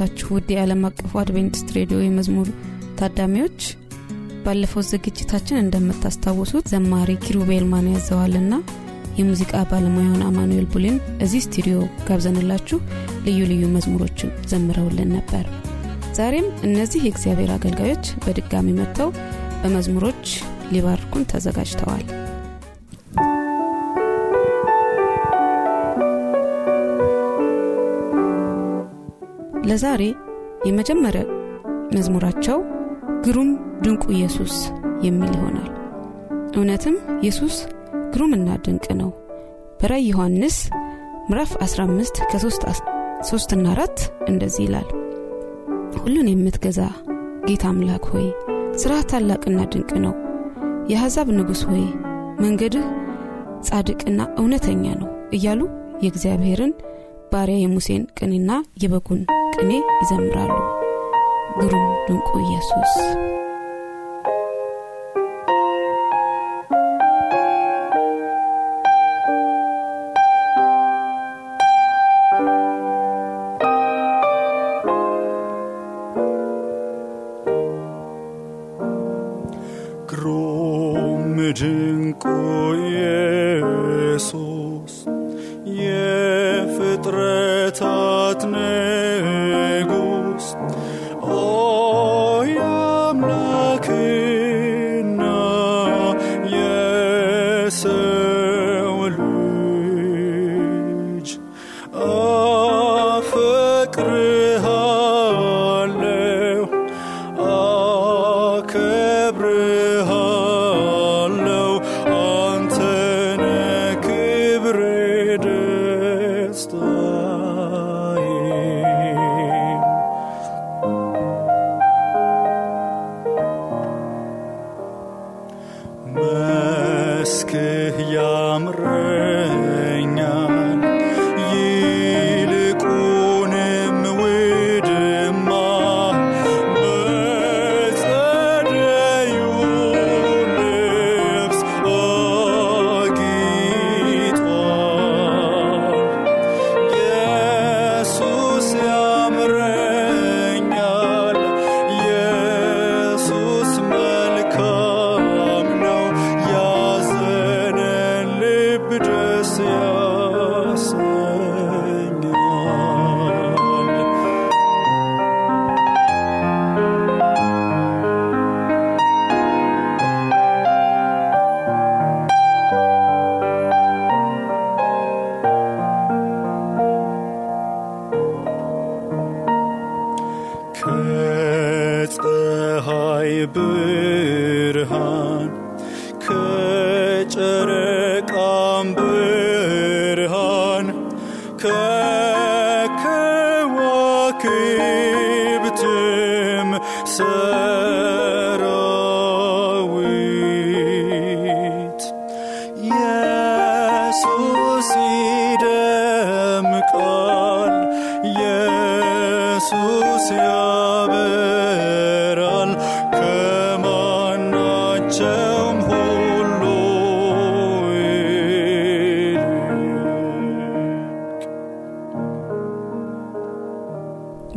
እንደምንሰነበታችሁ ውድ የዓለም አቀፉ አድቬንቲስት ሬዲዮ የመዝሙር ታዳሚዎች ባለፈው ዝግጅታችን እንደምታስታውሱት ዘማሪ ኪሩቤል ማን ያዘዋልና የሙዚቃ ባለሙያውን አማኑኤል ቡሌን እዚህ ስቱዲዮ ጋብዘንላችሁ ልዩ ልዩ መዝሙሮችን ዘምረውልን ነበር። ዛሬም እነዚህ የእግዚአብሔር አገልጋዮች በድጋሚ መጥተው በመዝሙሮች ሊባርኩን ተዘጋጅተዋል ለዛሬ የመጀመሪያ መዝሙራቸው ግሩም ድንቁ ኢየሱስ የሚል ይሆናል። እውነትም ኢየሱስ ግሩምና ድንቅ ነው። በራይ ዮሐንስ ምዕራፍ 15 ከ3 ና 4 እንደዚህ ይላል። ሁሉን የምትገዛ ጌታ አምላክ ሆይ ሥራ ታላቅና ድንቅ ነው። የአሕዛብ ንጉሥ ሆይ መንገድህ ጻድቅና እውነተኛ ነው እያሉ የእግዚአብሔርን ባሪያ የሙሴን ቅኔና የበጉን ቅኔ ይዘምራሉ ግሩም ድንቁ ኢየሱስ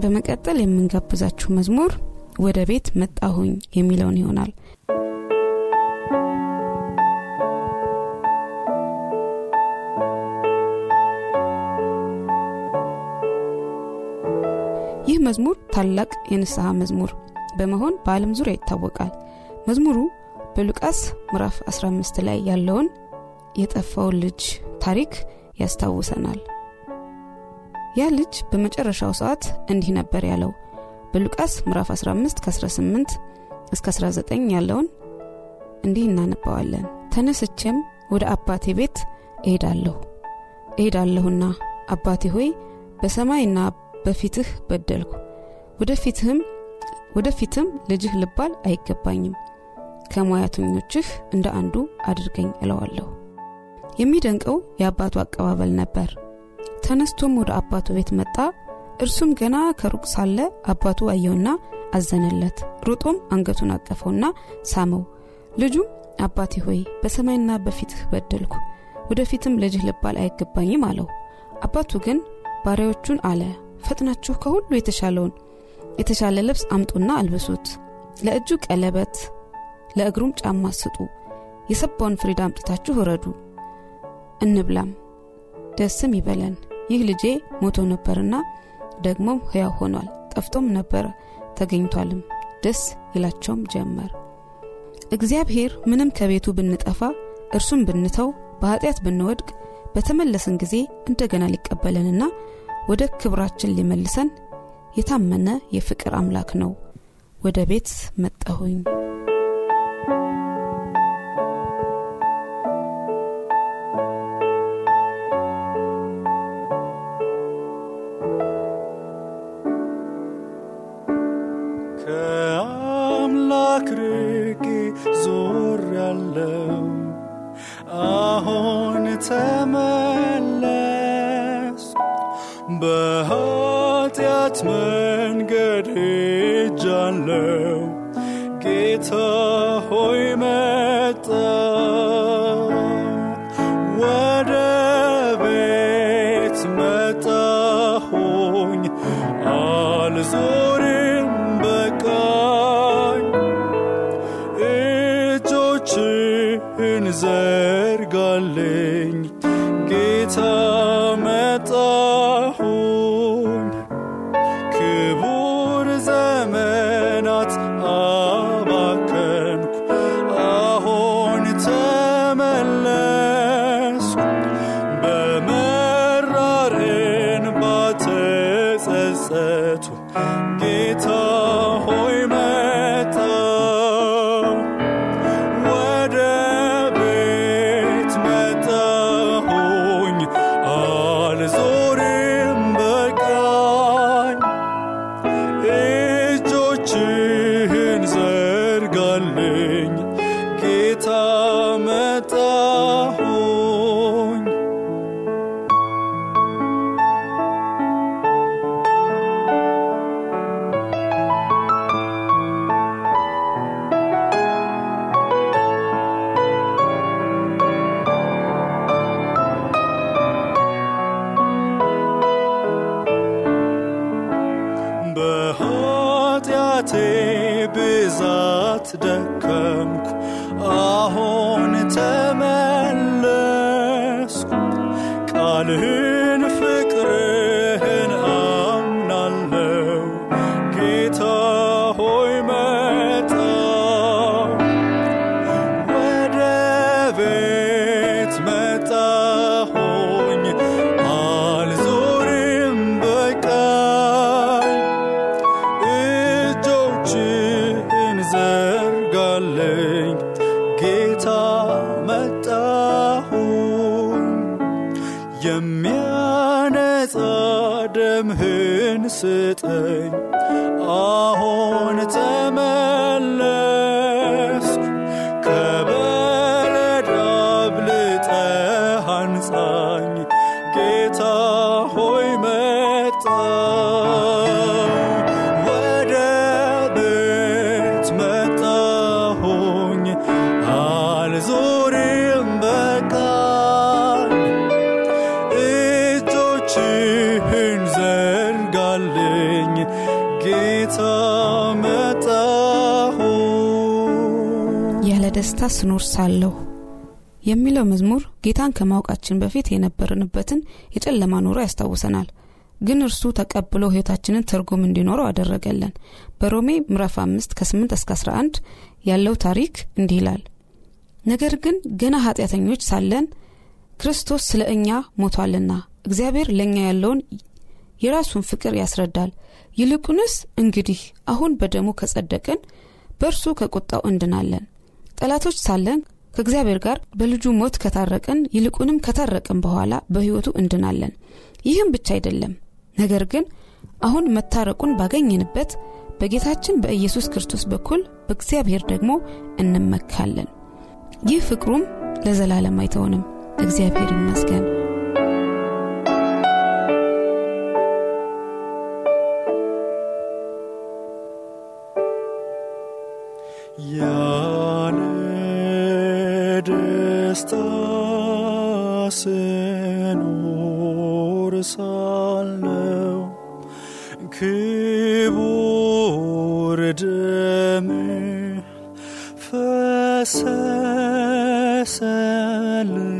በመቀጠል የምንጋብዛችሁ መዝሙር ወደ ቤት መጣሁኝ የሚለውን ይሆናል። ይህ መዝሙር ታላቅ የንስሐ መዝሙር በመሆን በዓለም ዙሪያ ይታወቃል። መዝሙሩ በሉቃስ ምዕራፍ 15 ላይ ያለውን የጠፋውን ልጅ ታሪክ ያስታውሰናል ያ ልጅ በመጨረሻው ሰዓት እንዲህ ነበር ያለው። በሉቃስ ምዕራፍ 15 ከ18 እስከ 19 ያለውን እንዲህ እናነባዋለን። ተነስቼም ወደ አባቴ ቤት እሄዳለሁ። እሄዳለሁና አባቴ ሆይ በሰማይና በፊትህ በደልኩ። ወደፊትም ልጅህ ልባል አይገባኝም። ከሙያተኞችህ እንደ አንዱ አድርገኝ እለዋለሁ። የሚደንቀው የአባቱ አቀባበል ነበር ተነስቶም ወደ አባቱ ቤት መጣ። እርሱም ገና ከሩቅ ሳለ አባቱ አየውና አዘነለት። ሩጦም አንገቱን አቀፈውና ሳመው። ልጁም አባቴ ሆይ በሰማይና በፊትህ በደልኩ ወደፊትም ልጅህ ልባል አይገባኝም አለው። አባቱ ግን ባሪያዎቹን አለ ፈጥናችሁ ከሁሉ የተሻለውን የተሻለ ልብስ አምጡና አልብሱት። ለእጁ ቀለበት ለእግሩም ጫማ ስጡ። የሰባውን ፍሪዳ አምጥታችሁ እረዱ እንብላም ደስም ይበለን ይህ ልጄ ሞቶ ነበርና ደግሞም ሕያው ሆኗል ጠፍቶም ነበረ ተገኝቷልም ደስ ይላቸውም ጀመር። እግዚአብሔር ምንም ከቤቱ ብንጠፋ እርሱም ብንተው በኃጢአት ብንወድቅ በተመለስን ጊዜ እንደገና ሊቀበለንና ወደ ክብራችን ሊመልሰን የታመነ የፍቅር አምላክ ነው። ወደ ቤት መጣሁኝ maleń የሚያነጻ ደምህን ስጠኝ። አሁን ተመለስኩ ደስታ ስኖር ሳለሁ። የሚለው መዝሙር ጌታን ከማወቃችን በፊት የነበርንበትን የጨለማ ኑሮ ያስታውሰናል። ግን እርሱ ተቀብሎ ህይወታችንን ትርጉም እንዲኖረው አደረገለን በሮሜ ምዕራፍ 5 ከ8 እስከ 11 ያለው ታሪክ እንዲህ ይላል። ነገር ግን ገና ኃጢአተኞች ሳለን ክርስቶስ ስለ እኛ ሞቷልና እግዚአብሔር ለእኛ ያለውን የራሱን ፍቅር ያስረዳል። ይልቁንስ እንግዲህ አሁን በደሙ ከጸደቅን በእርሱ ከቁጣው እንድናለን ጠላቶች ሳለን ከእግዚአብሔር ጋር በልጁ ሞት ከታረቅን ይልቁንም ከታረቅን በኋላ በሕይወቱ እንድናለን። ይህም ብቻ አይደለም። ነገር ግን አሁን መታረቁን ባገኘንበት በጌታችን በኢየሱስ ክርስቶስ በኩል በእግዚአብሔር ደግሞ እንመካለን። ይህ ፍቅሩም ለዘላለም አይተውንም እግዚአብሔር ይመስገን ደስታ ስኖር ሳለው ክቡር ደም ፈሰሰልኝ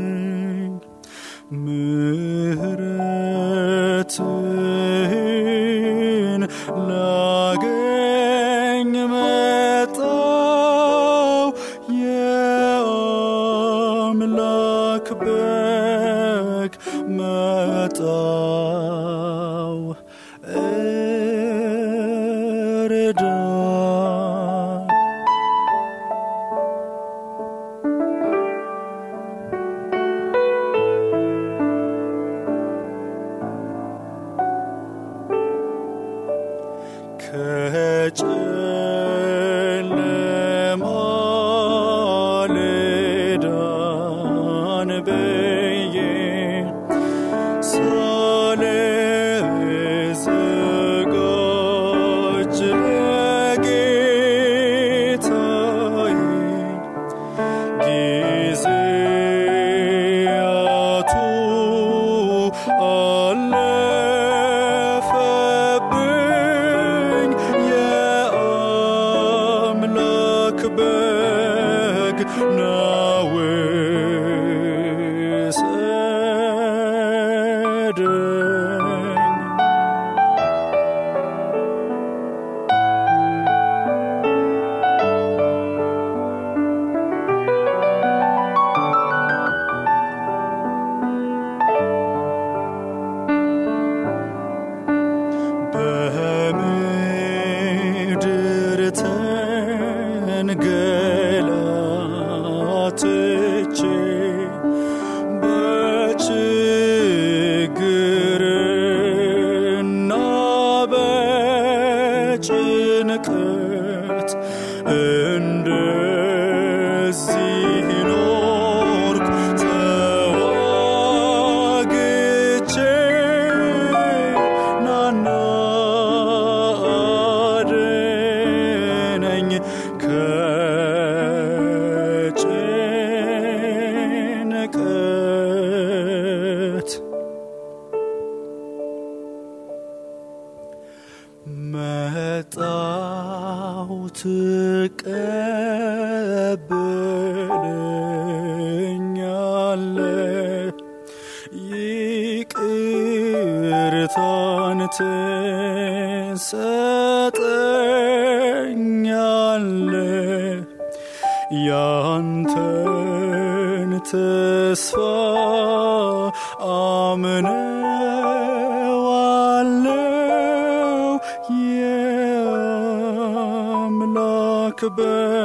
water ትሰጠኛለ ያንተን ተስፋ አምነዋለው የአምላክ በግ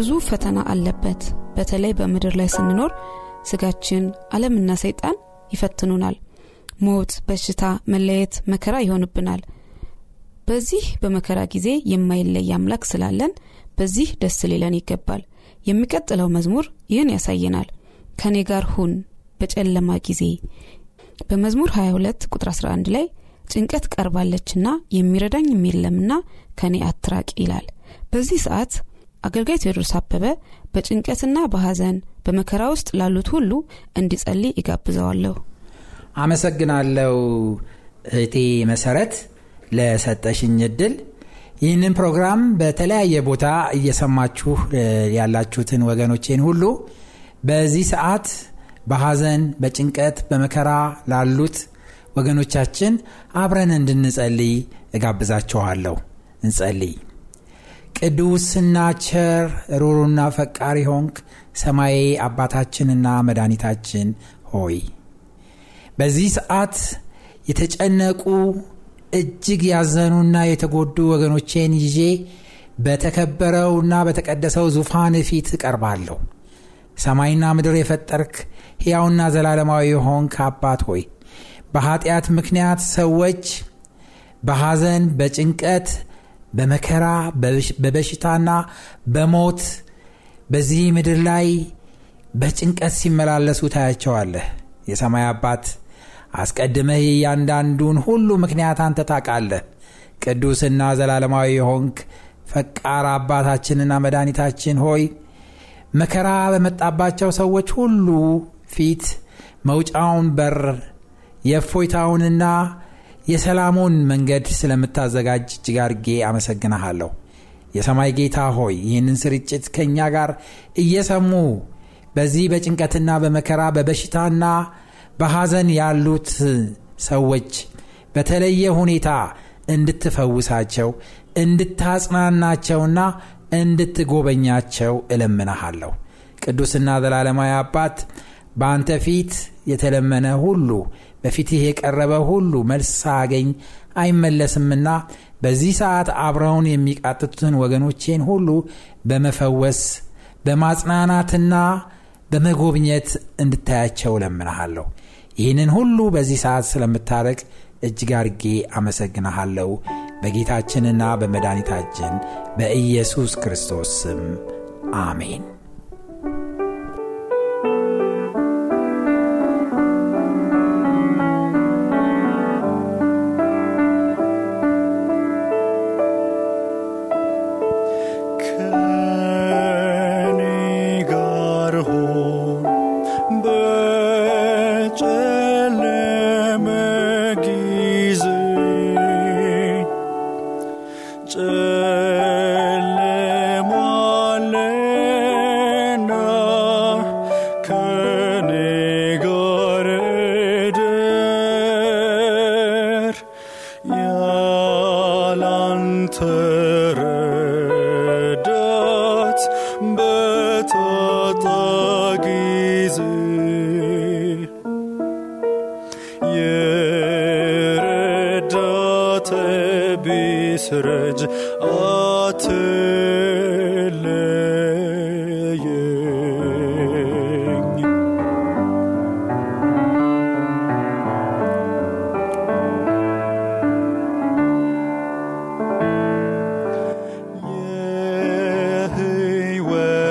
ብዙ ፈተና አለበት። በተለይ በምድር ላይ ስንኖር ስጋችን፣ ዓለምና ሰይጣን ይፈትኑናል። ሞት፣ በሽታ፣ መለየት፣ መከራ ይሆንብናል። በዚህ በመከራ ጊዜ የማይለይ አምላክ ስላለን በዚህ ደስ ሊለን ይገባል። የሚቀጥለው መዝሙር ይህን ያሳየናል። ከኔ ጋር ሁን በጨለማ ጊዜ በመዝሙር 22 ቁጥር 11 ላይ ጭንቀት ቀርባለችና የሚረዳኝ የለምና ከኔ አትራቅ ይላል። በዚህ ሰዓት አገልጋይ ቴዎድሮስ አበበ በጭንቀትና በሐዘን በመከራ ውስጥ ላሉት ሁሉ እንዲጸልይ ይጋብዘዋለሁ። አመሰግናለሁ እህቴ መሰረት ለሰጠሽኝ እድል። ይህንን ፕሮግራም በተለያየ ቦታ እየሰማችሁ ያላችሁትን ወገኖቼን ሁሉ በዚህ ሰዓት በሐዘን፣ በጭንቀት፣ በመከራ ላሉት ወገኖቻችን አብረን እንድንጸልይ እጋብዛችኋለሁ። እንጸልይ። ቅዱስና ቸር ሩሩና ፈቃሪ ሆንክ ሰማዬ አባታችንና መድኃኒታችን ሆይ በዚህ ሰዓት የተጨነቁ እጅግ ያዘኑና የተጎዱ ወገኖቼን ይዤ በተከበረውና በተቀደሰው ዙፋን ፊት እቀርባለሁ። ሰማይና ምድር የፈጠርክ ሕያውና ዘላለማዊ የሆንክ አባት ሆይ በኀጢአት ምክንያት ሰዎች በሐዘን፣ በጭንቀት፣ በመከራ፣ በበሽታና በሞት በዚህ ምድር ላይ በጭንቀት ሲመላለሱ ታያቸዋለህ። የሰማይ አባት አስቀድመህ እያንዳንዱን ሁሉ ምክንያት አንተ ታውቃለህ። ቅዱስና ዘላለማዊ የሆንክ ፈቃር አባታችንና መድኃኒታችን ሆይ መከራ በመጣባቸው ሰዎች ሁሉ ፊት መውጫውን በር የእፎይታውንና የሰላሙን መንገድ ስለምታዘጋጅ እጅግ አድርጌ አመሰግንሃለሁ። የሰማይ ጌታ ሆይ ይህንን ስርጭት ከእኛ ጋር እየሰሙ በዚህ በጭንቀትና በመከራ በበሽታና በሐዘን ያሉት ሰዎች በተለየ ሁኔታ እንድትፈውሳቸው እንድታጽናናቸውና እንድትጎበኛቸው እለምናሃለሁ። ቅዱስና ዘላለማዊ አባት በአንተ ፊት የተለመነ ሁሉ በፊትህ የቀረበ ሁሉ መልስ ሳያገኝ አይመለስምና በዚህ ሰዓት አብረውን የሚቃጥቱትን ወገኖቼን ሁሉ በመፈወስ በማጽናናትና በመጎብኘት እንድታያቸው እለምንሃለሁ። ይህንን ሁሉ በዚህ ሰዓት ስለምታረቅ እጅግ አርጌ አመሰግንሃለሁ። በጌታችንና በመድኃኒታችን በኢየሱስ ክርስቶስ ስም አሜን።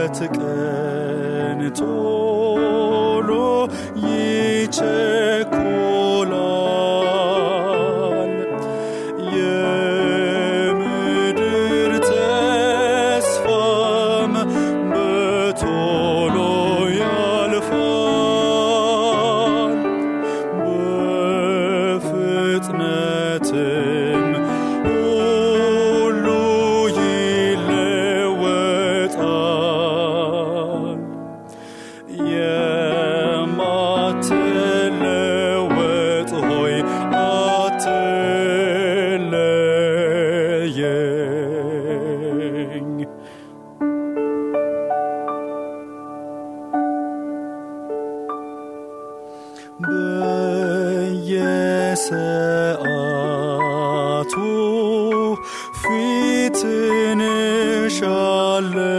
የህይወት ቀን ale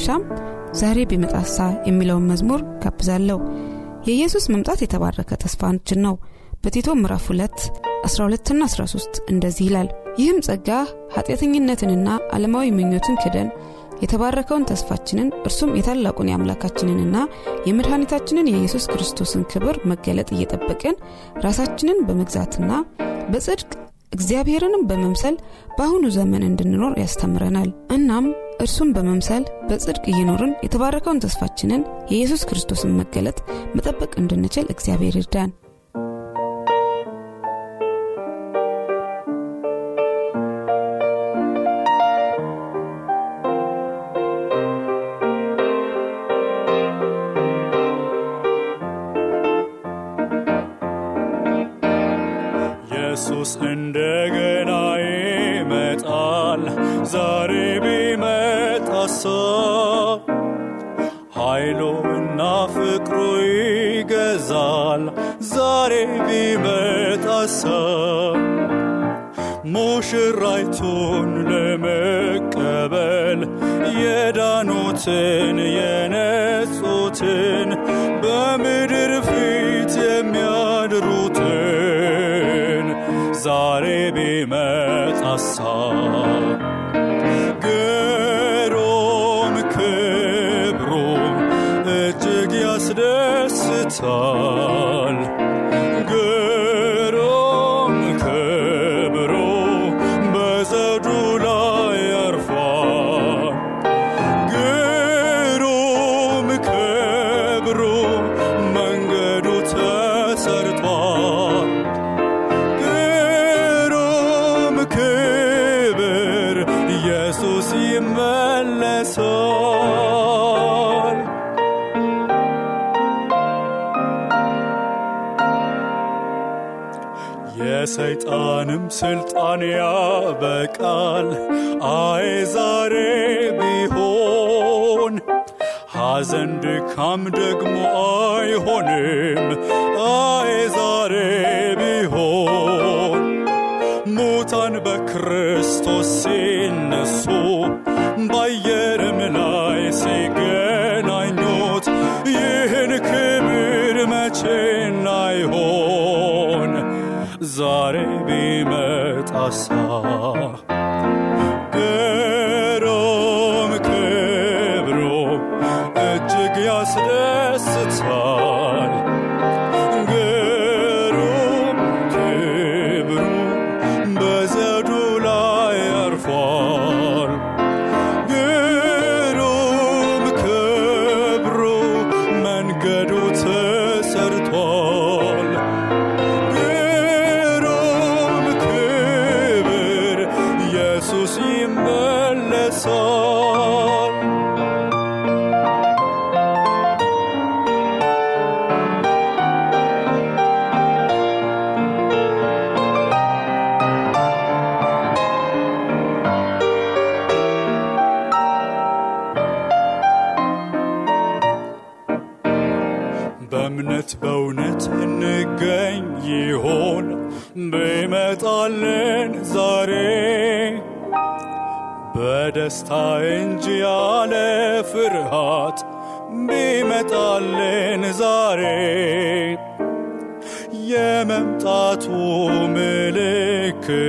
በመጨረሻም ዛሬ ቢመጣሳ የሚለውን መዝሙር ጋብዛለሁ። የኢየሱስ መምጣት የተባረከ ተስፋችን ነው። በቲቶ ምዕራፍ 2 12ና 13 እንደዚህ ይላል። ይህም ጸጋ ኃጢአተኝነትንና ዓለማዊ ምኞትን ክደን የተባረከውን ተስፋችንን እርሱም የታላቁን የአምላካችንንና የመድኃኒታችንን የኢየሱስ ክርስቶስን ክብር መገለጥ እየጠበቅን ራሳችንን በመግዛትና በጽድቅ እግዚአብሔርንም በመምሰል በአሁኑ ዘመን እንድንኖር ያስተምረናል። እናም እርሱን በመምሰል በጽድቅ እየኖርን የተባረከውን ተስፋችንን የኢየሱስ ክርስቶስን መገለጥ መጠበቅ እንድንችል እግዚአብሔር ይርዳን ሙሽራይቱን ለመቀበል የዳኑትን የነጹትን በምድር ፊት የሚያድሩትን ዛሬ ቢመጣሳ ግሩም ክብሩ እጅግ ያስደስታል ድካም ደግሞ አይሆንም አይ ዛሬ ቢሆን ሙታን በክርስቶስ ሲነሱ በአየርም ላይ ሲገናኙት ይህን ክብር መቼ እናይሆን? ዛሬ ቢመጣሳ በእምነት በእውነት እንገኝ ይሆን? ቢመጣልን ዛሬ በደስታ እንጂ ያለ ፍርሃት ቢመጣልን ዛሬ የመምጣቱ ምልክቶች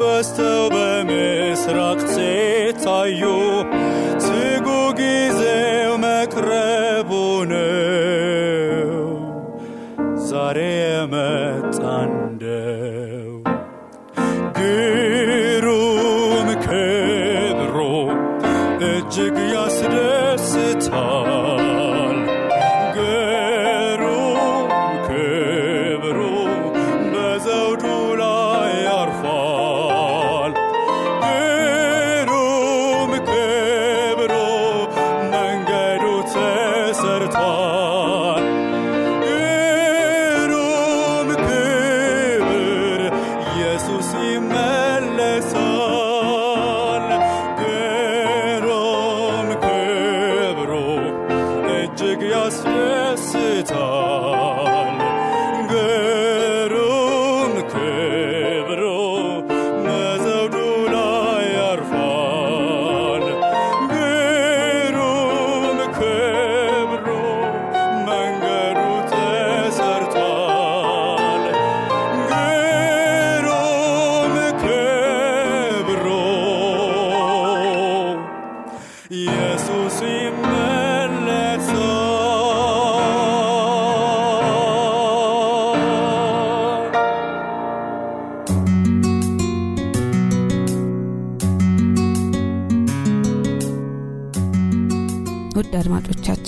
በስተው በምስራቅ ሲታዩ ዛሬ የመጣ እንደው ግሩም ክብሮ እጅግ ያስደስታል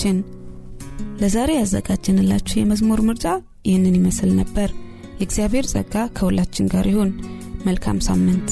አድማጮቻችን ለዛሬ ያዘጋጀንላችሁ የመዝሙር ምርጫ ይህንን ይመስል ነበር። የእግዚአብሔር ጸጋ ከሁላችን ጋር ይሁን። መልካም ሳምንት